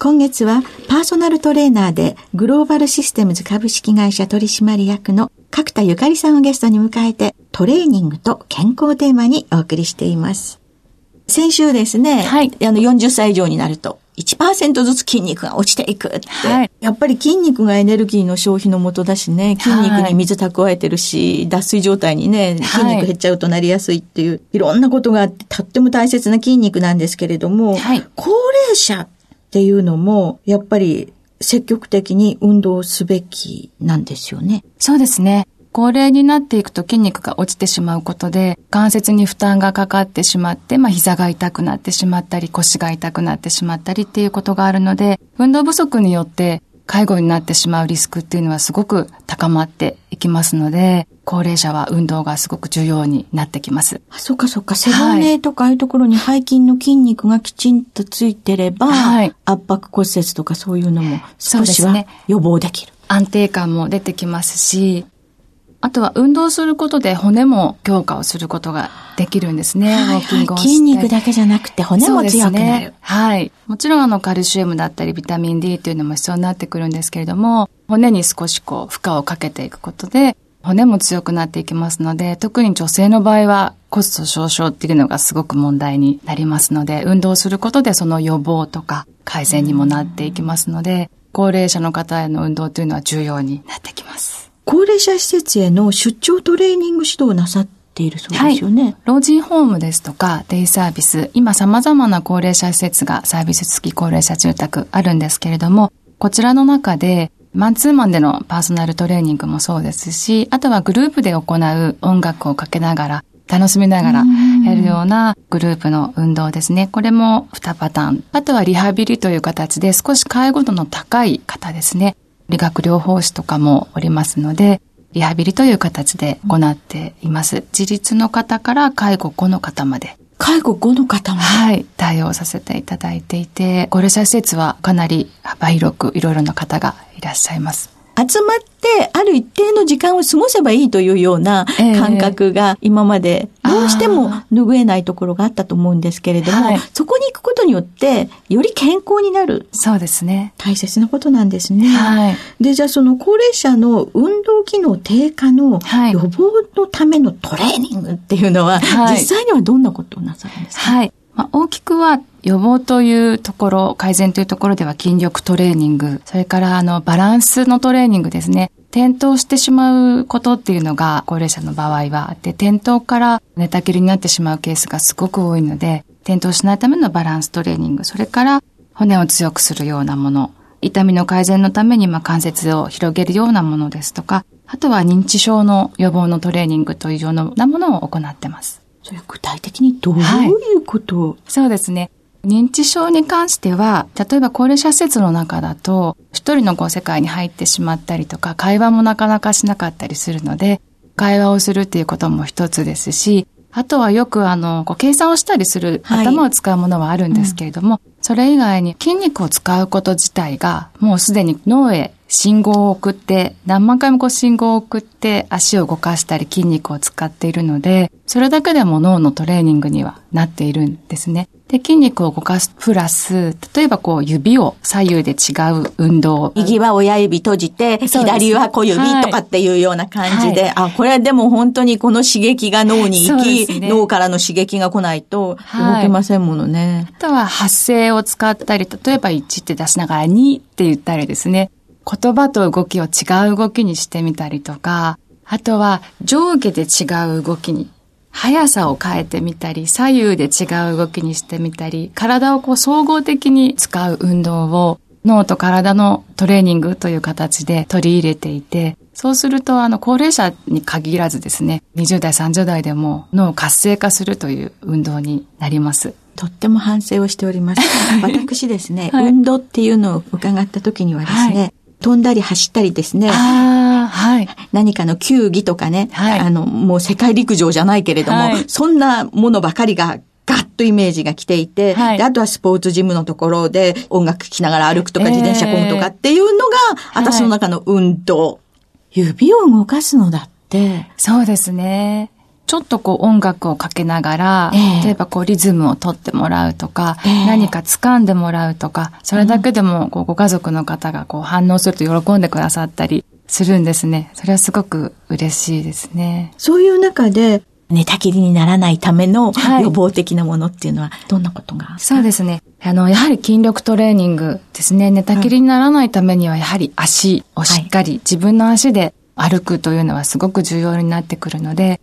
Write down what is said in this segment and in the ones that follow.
今月はパーソナルトレーナーでグローバルシステムズ株式会社取締役の角田ゆかりさんをゲストに迎えてトレーニングと健康テーマにお送りしています。先週ですね、はい、あの40歳以上になると1%ずつ筋肉が落ちていくって、はい、やっぱり筋肉がエネルギーの消費のもとだしね、筋肉に水蓄えてるし、はい、脱水状態にね、筋肉減っちゃうとなりやすいっていう、いろんなことがあって、とっても大切な筋肉なんですけれども、高齢者ってっていうのも、やっぱり積極的に運動すべきなんですよね。そうですね。高齢になっていくと筋肉が落ちてしまうことで、関節に負担がかかってしまって、まあ膝が痛くなってしまったり、腰が痛くなってしまったりっていうことがあるので、運動不足によって介護になってしまうリスクっていうのはすごく高まってきますので、高齢者は運動がすごく重要になってきます。あ、そっかそっか。背骨とかああいうところに背筋の筋肉がきちんとついてれば、はい、圧迫骨折とかそういうのも少しは予防できる。安定感も出てきますし、あとは運動することで骨も強化をすることができるんですね。はいはい、筋肉だけじゃなくて骨も強くなる。ね、はい。もちろんあのカルシウムだったりビタミン D というのも必要になってくるんですけれども、骨に少しこう負荷をかけていくことで、骨も強くなっていきますので、特に女性の場合はコスト上昇っていうのがすごく問題になりますので、運動することでその予防とか改善にもなっていきますので、高齢者の方への運動というのは重要になってきます。高齢者施設への出張トレーニング指導をなさっているそうですよね。はい、老人ホームですとか、デイサービス、今様々な高齢者施設がサービス付き高齢者住宅あるんですけれども、こちらの中で、マンツーマンでのパーソナルトレーニングもそうですし、あとはグループで行う音楽をかけながら、楽しみながらやるようなグループの運動ですね。これも2パターン。あとはリハビリという形で少し介護度の高い方ですね。理学療法士とかもおりますので、リハビリという形で行っています。自立の方から介護後の方まで。介護後の方もはい、対応させていただいていて、高齢者施設はかなり幅広くいろいろな方がいらっしゃいます。集まってある一定の時間を過ごせばいいというような感覚が今までどうしても拭えないところがあったと思うんですけれども、はい、そこに行くことによってより健康になる。そうですね。大切なことなんですね。はい。で、じゃあその高齢者の運動機能低下の予防のためのトレーニングっていうのは、はい、実際にはどんなことをなさるんですか？はい。まあ、大きくは予防というところ、改善というところでは筋力トレーニング、それからあのバランスのトレーニングですね。転倒してしまうことっていうのが高齢者の場合はあって、転倒から寝たきりになってしまうケースがすごく多いので、転倒しないためのバランストレーニング、それから骨を強くするようなもの、痛みの改善のためにま関節を広げるようなものですとか、あとは認知症の予防のトレーニングというようなものを行ってます。それ具体的にどういうこと？を、はい、そうですね。認知症に関しては、例えば高齢者施設の中だと、一人のこう世界に入ってしまったりとか、会話もなかなかしなかったりするので、会話をするっていうことも一つですし、あとはよくあの、こう計算をしたりする、頭を使うものはあるんですけれども、はいうん、それ以外に筋肉を使うこと自体が、もうすでに脳へ信号を送って、何万回もこう信号を送って足を動かしたり筋肉を使っているので、それだけでも脳のトレーニングにはなっているんですね。で、筋肉を動かすプラス、例えばこう指を左右で違う運動。右は親指閉じて、左は小指とかっていうような感じで、はい、あ、これはでも本当にこの刺激が脳に行き、ね、脳からの刺激が来ないと動けませんものね、はい、あとは発声を使ったり、例えば1って出しながら2って言ったりですね。言葉と動きを違う動きにしてみたりとか、あとは上下で違う動きに、速さを変えてみたり、左右で違う動きにしてみたり、体をこう総合的に使う運動を脳と体のトレーニングという形で取り入れていて、そうすると、あの、高齢者に限らずですね、20代、30代でも脳を活性化するという運動になります。とっても反省をしております。私ですね、はい、運動っていうのを伺った時にはですね、はい飛んだり走ったりですね。はい。何かの球技とかね。はい。あの、もう世界陸上じゃないけれども、はい、そんなものばかりがガッとイメージが来ていて、はい、あとはスポーツジムのところで音楽聴きながら歩くとか自転車こぐとかっていうのが、私の中の運動。指を動かすのだって。そうですね。ちょっとこう音楽をかけながら、えー、例えばこうリズムを取ってもらうとか、えー、何か掴んでもらうとか、それだけでもこうご家族の方がこう反応すると喜んでくださったりするんですね。それはすごく嬉しいですね。そういう中で、寝たきりにならないための予防的なものっていうのはどんなことが、はい、そうですね。あの、やはり筋力トレーニングですね。寝たきりにならないためにはやはり足をしっかり自分の足で歩くというのはすごく重要になってくるので、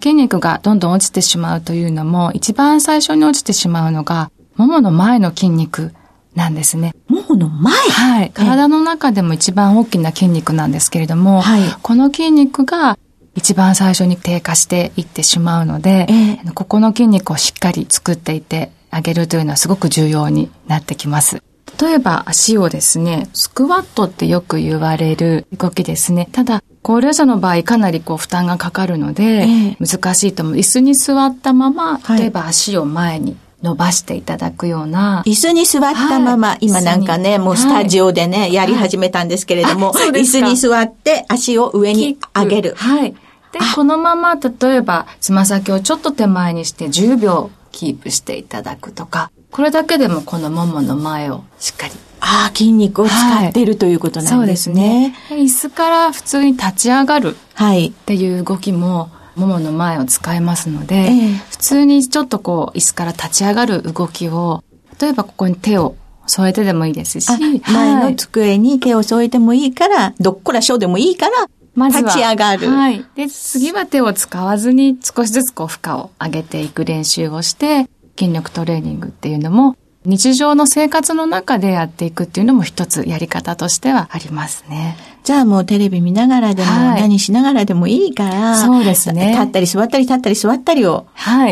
筋肉がどんどん落ちてしまうというのも、一番最初に落ちてしまうのが、ももの前の筋肉なんですね。ももの前？はい。体の中でも一番大きな筋肉なんですけれども、はい、この筋肉が一番最初に低下していってしまうので、えー、ここの筋肉をしっかり作っていてあげるというのはすごく重要になってきます。例えば足をですね、スクワットってよく言われる動きですね。ただ、高齢者の場合かなりこう負担がかかるので、難しいと思う。椅子に座ったまま、例えば足を前に伸ばしていただくような。椅子に座ったまま、はい、今なんかね、もうスタジオでね、はい、やり始めたんですけれども、はい、椅子に座って足を上に上げる。はい。で、このまま、例えば、つま先をちょっと手前にして10秒キープしていただくとか、これだけでもこのももの前をしっかり。ああ、筋肉を使っている、ということなんですね。そうですね。椅子から普通に立ち上がるっていう動きも、ももの前を使えますので、えー、普通にちょっとこう、椅子から立ち上がる動きを、例えばここに手を添えてでもいいですし、前の机に手を添えてもいいから、どっこらしょうでもいいから、まず立ち上がる。はい。で、次は手を使わずに少しずつこう負荷を上げていく練習をして、筋力トレーニングっていうのも日常の生活の中でやっていくっていうのも一つやり方としてはありますね。じゃあもうテレビ見ながらでも、何しながらでもいいから、そうですね。立ったり座ったり立ったり座ったりを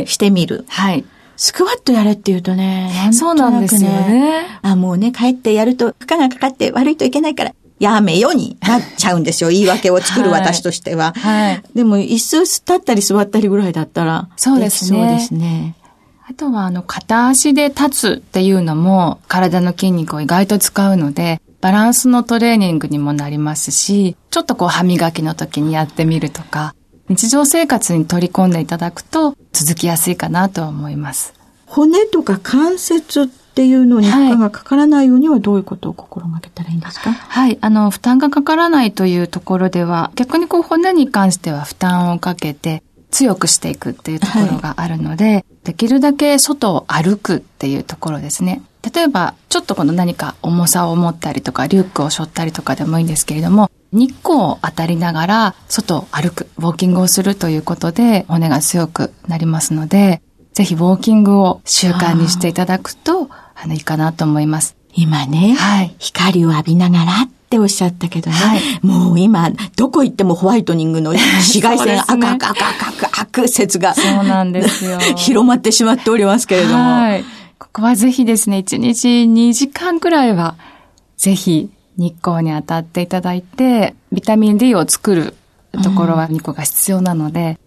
してみる。はい。スクワットやれって言うとね、なんそうなんですよね。あ、もうね、帰ってやると負荷がかかって悪いといけないから、やめよになっちゃうんですよ。言い訳を作る私としては。はい。でも、椅子立ったり座ったりぐらいだったら、そうですね。そうですね。あとは、あの、片足で立つっていうのも、体の筋肉を意外と使うので、バランスのトレーニングにもなりますし、ちょっとこう歯磨きの時にやってみるとか、日常生活に取り込んでいただくと続きやすいかなとは思います。骨とか関節っていうのに負荷がかからないようにはどういうことを心がけたらいいんですか？はい。あの、負担がかからないというところでは、逆にこう骨に関しては負担をかけて、強くしていくっていうところがあるので、はい、できるだけ外を歩くっていうところですね。例えば、ちょっとこの何か重さを持ったりとか、リュックを背負ったりとかでもいいんですけれども、日光を当たりながら外を歩く、ウォーキングをするということで骨が強くなりますので、ぜひウォーキングを習慣にしていただくと、あの、いいかなと思います。今ね、はい、光を浴びながらっておっしゃったけどね、はい、もう今、どこ行ってもホワイトニングの 紫外線赤赤赤赤赤説が、そうなんですよ。広まってしまっておりますけれども。はい。ここはぜひですね、1日2時間くらいは、ぜひ日光に当たっていただいて、ビタミン D を作るところは日光が必要なので、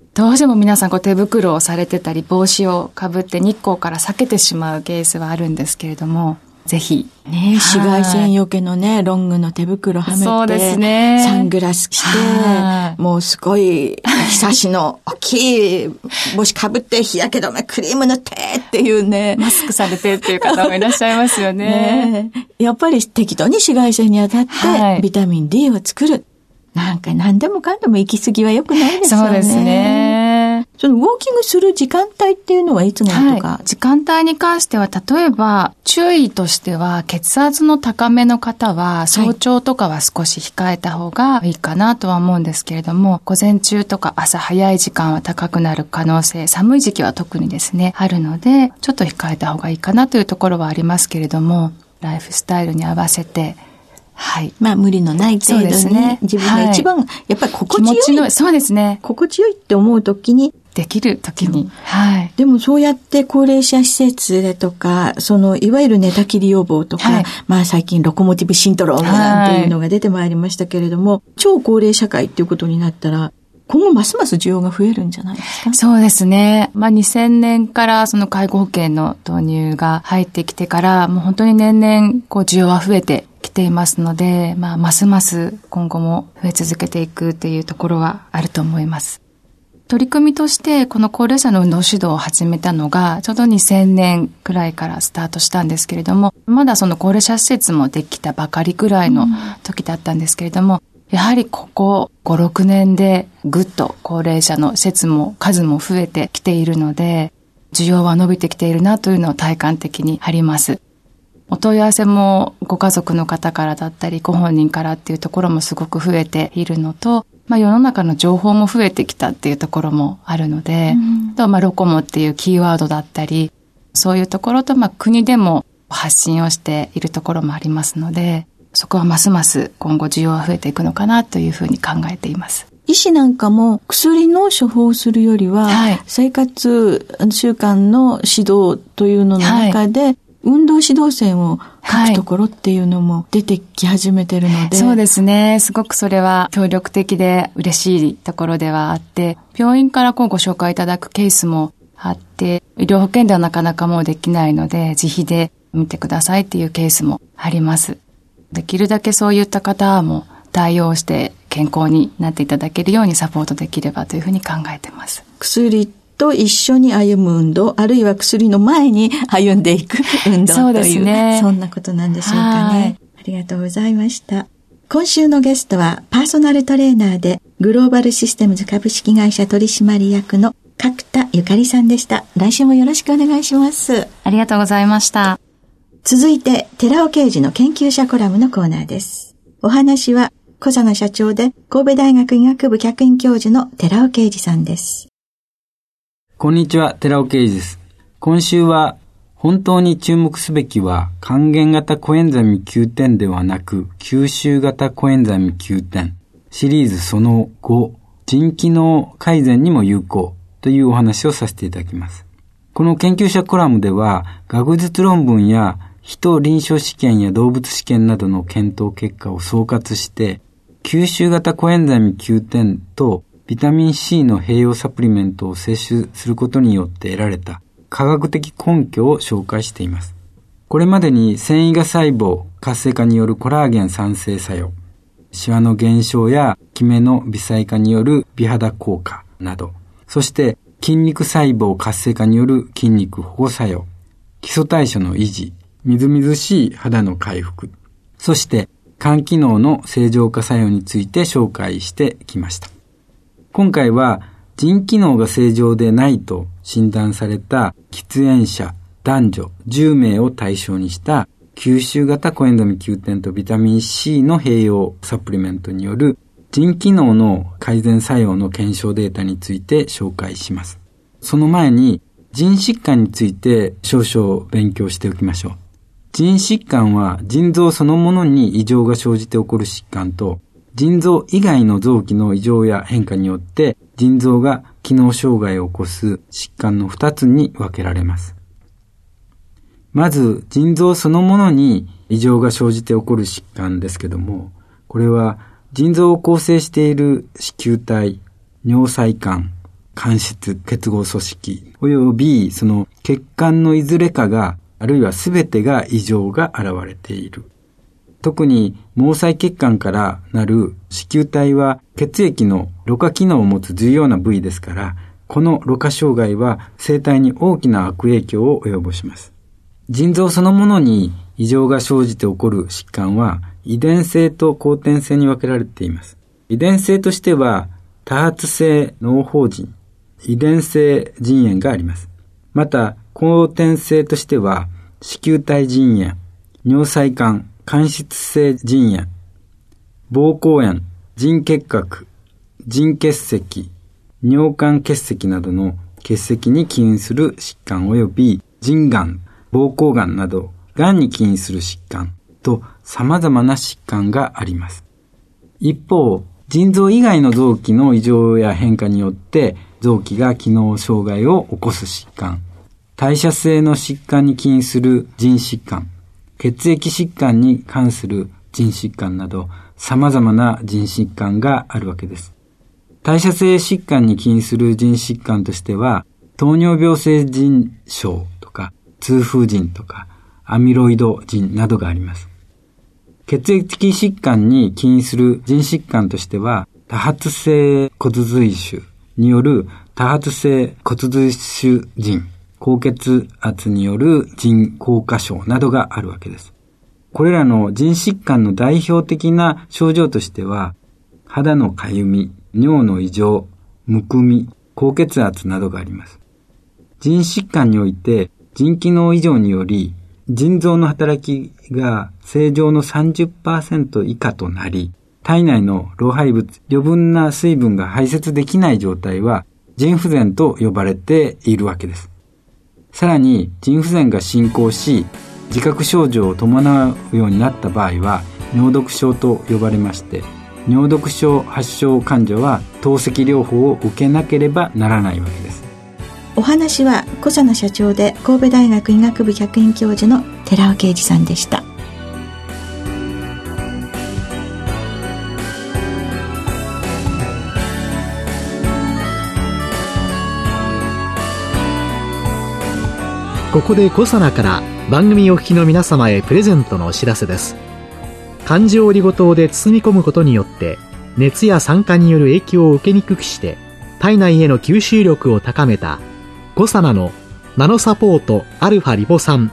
うん、どうしても皆さんこう手袋をされてたり、帽子をかぶって日光から避けてしまうケースはあるんですけれども、ぜひ。ね紫外線よけのね、ロングの手袋はめて、そうですね。サングラスして、もうすごい、日差しの大きい帽子かぶって日焼け止めクリーム塗ってっていうね。マスクされてっていう方もいらっしゃいますよね。ねやっぱり適当に紫外線に当たって、ビタミン D を作る。なんか何でもかんでも行き過ぎは良くないですよね。そうですね。そのウォーキングする時間帯っていうのはいつなのとか、はい、時間帯に関しては、例えば、注意としては、血圧の高めの方は、早朝とかは少し控えた方がいいかなとは思うんですけれども、午前中とか朝早い時間は高くなる可能性、寒い時期は特にですね、あるので、ちょっと控えた方がいいかなというところはありますけれども、ライフスタイルに合わせて、はい。まあ無理のない程度に、ね、自分が一番、やっぱり心地よい。そうですね。心地よいって思うときに、できる時に。はい。でもそうやって高齢者施設でとか、その、いわゆる寝たきり予防とか、はい、まあ最近ロコモティブシンドロームなんていうのが出てまいりましたけれども、はい、超高齢社会っていうことになったら、今後ますます需要が増えるんじゃないですか？そうですね。まあ2000年からその介護保険の導入が入ってきてから、もう本当に年々こう需要は増えてきていますので、まあますます今後も増え続けていくっていうところはあると思います。取り組みとしてこの高齢者の運動指導を始めたのがちょうど2000年くらいからスタートしたんですけれどもまだその高齢者施設もできたばかりくらいの時だったんですけれども、やはりここ5、6年でぐっと高齢者の施設も数も増えてきているので需要は伸びてきているなというのを体感的にあります。お問い合わせもご家族の方からだったりご本人からっていうところもすごく増えているのと、まあ、世の中の情報も増えてきたっていうところもあるので、うん、とまあロコモっていうキーワードだったり、そういうところとまあ国でも発信をしているところもありますので、そこはますます今後需要は増えていくのかなというふうに考えています。医師なんかも薬の処方するよりは、はい、生活習慣の指導というのの中で、はい運動指導線を書くところっていうのも出てき始めてるので、はい、そうですね。すごくそれは協力的で嬉しいところではあって、病院からこうご紹介いただくケースもあって、医療保険ではなかなかもうできないので、自費で見てくださいっていうケースもあります。できるだけそういった方も対応して健康になっていただけるようにサポートできればというふうに考えてます。薬と一緒に歩む運動、あるいは薬の前に歩んでいく運動という、そうですね、そんなことなんでしょうかね。ありがとうございました。今週のゲストはパーソナルトレーナーでグローバルシステムズ株式会社取締役の角田ゆかりさんでした。来週もよろしくお願いします。ありがとうございました。続いて、寺尾刑事の研究者コラムのコーナーです。お話は、小佐奈社長で神戸大学医学部客員教授の寺尾刑事さんです。こんにちは、寺尾啓二です。今週は、本当に注目すべきは、還元型コエンザミ Q10 ではなく、吸収型コエンザミ Q10 シリーズその5、腎機能改善にも有効というお話をさせていただきます。この研究者コラムでは、学術論文や人臨床試験や動物試験などの検討結果を総括して、吸収型コエンザミ Q10 とビタミン C の併用サプリメントを摂取することによって得られた科学的根拠を紹介しています。これまでに繊維が細胞活性化によるコラーゲン産生作用、シワの減少やキメの微細化による美肌効果など、そして筋肉細胞活性化による筋肉保護作用、基礎代謝の維持、みずみずしい肌の回復、そして肝機能の正常化作用について紹介してきました。今回は腎機能が正常でないと診断された喫煙者男女10名を対象にした吸収型コエンザミ Q10 とビタミン C の併用サプリメントによる腎機能の改善作用の検証データについて紹介します。その前に腎疾患について少々勉強しておきましょう。腎疾患は腎臓そのものに異常が生じて起こる疾患と腎臓以外の臓器の異常や変化によって腎臓が機能障害を起こす疾患の2つに分けられます。まず、腎臓そのものに異常が生じて起こる疾患ですけども、これは腎臓を構成している子宮体、尿細管、間質、結合組織、およびその血管のいずれかがあるいは全てが異常が現れている。特に毛細血管からなる子宮体は血液のろ過機能を持つ重要な部位ですから、このろ過障害は生体に大きな悪影響を及ぼします。腎臓そのものに異常が生じて起こる疾患は遺伝性と後天性に分けられています。遺伝性としては多発性脳胞腎、遺伝性腎炎があります。また、後天性としては子宮体腎炎、尿細管、間質性腎炎、膀胱炎、腎結核、腎結石、尿管結石などの結石に起因する疾患及び腎がん、膀胱がんなど、がんに起因する疾患と様々な疾患があります。一方、腎臓以外の臓器の異常や変化によって臓器が機能障害を起こす疾患、代謝性の疾患に起因する腎疾患、血液疾患に関する腎疾患など様々な腎疾患があるわけです。代謝性疾患に起因する腎疾患としては、糖尿病性腎症とか、痛風腎とか、アミロイド腎などがあります。血液疾患に起因する腎疾患としては、多発性骨髄腫による多発性骨髄腫腎、高血圧による腎硬化症などがあるわけです。これらの腎疾患の代表的な症状としては、肌のかゆみ、尿の異常、むくみ、高血圧などがあります。腎疾患において、腎機能異常により、腎臓の働きが正常の30%以下となり、体内の老廃物、余分な水分が排泄できない状態は、腎不全と呼ばれているわけです。さらに、腎不全が進行し、自覚症状を伴うようになった場合は、尿毒症と呼ばれまして、尿毒症発症患者は透析療法を受けなければならないわけです。お話は古佐の社長で神戸大学医学部客員教授の寺尾啓二さんでした。ここで小佐奈から番組お聞きの皆様へプレゼントのお知らせです。漢字オリゴ糖で包み込むことによって熱や酸化による影響を受けにくくして体内への吸収力を高めたコサナのナノサポートアルファリポ酸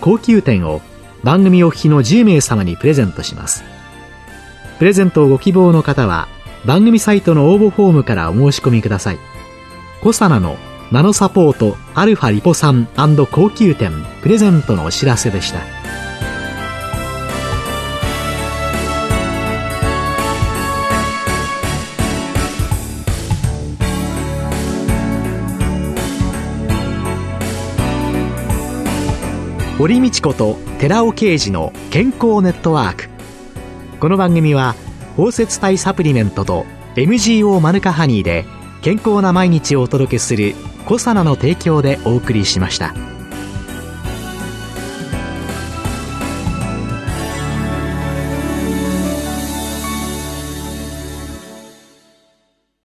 高級店を番組お聞きの10名様にプレゼントします。プレゼントをご希望の方は番組サイトの応募フォームからお申し込みください。コサナのナノサポートアルファリポ酸高級店プレゼントのお知らせでした。堀道子と寺尾啓二の健康ネットワーク。この番組は包摂体サプリメントと MGO マヌカハニーで健康な毎日をお届けする「コサナの提供」でお送りしました。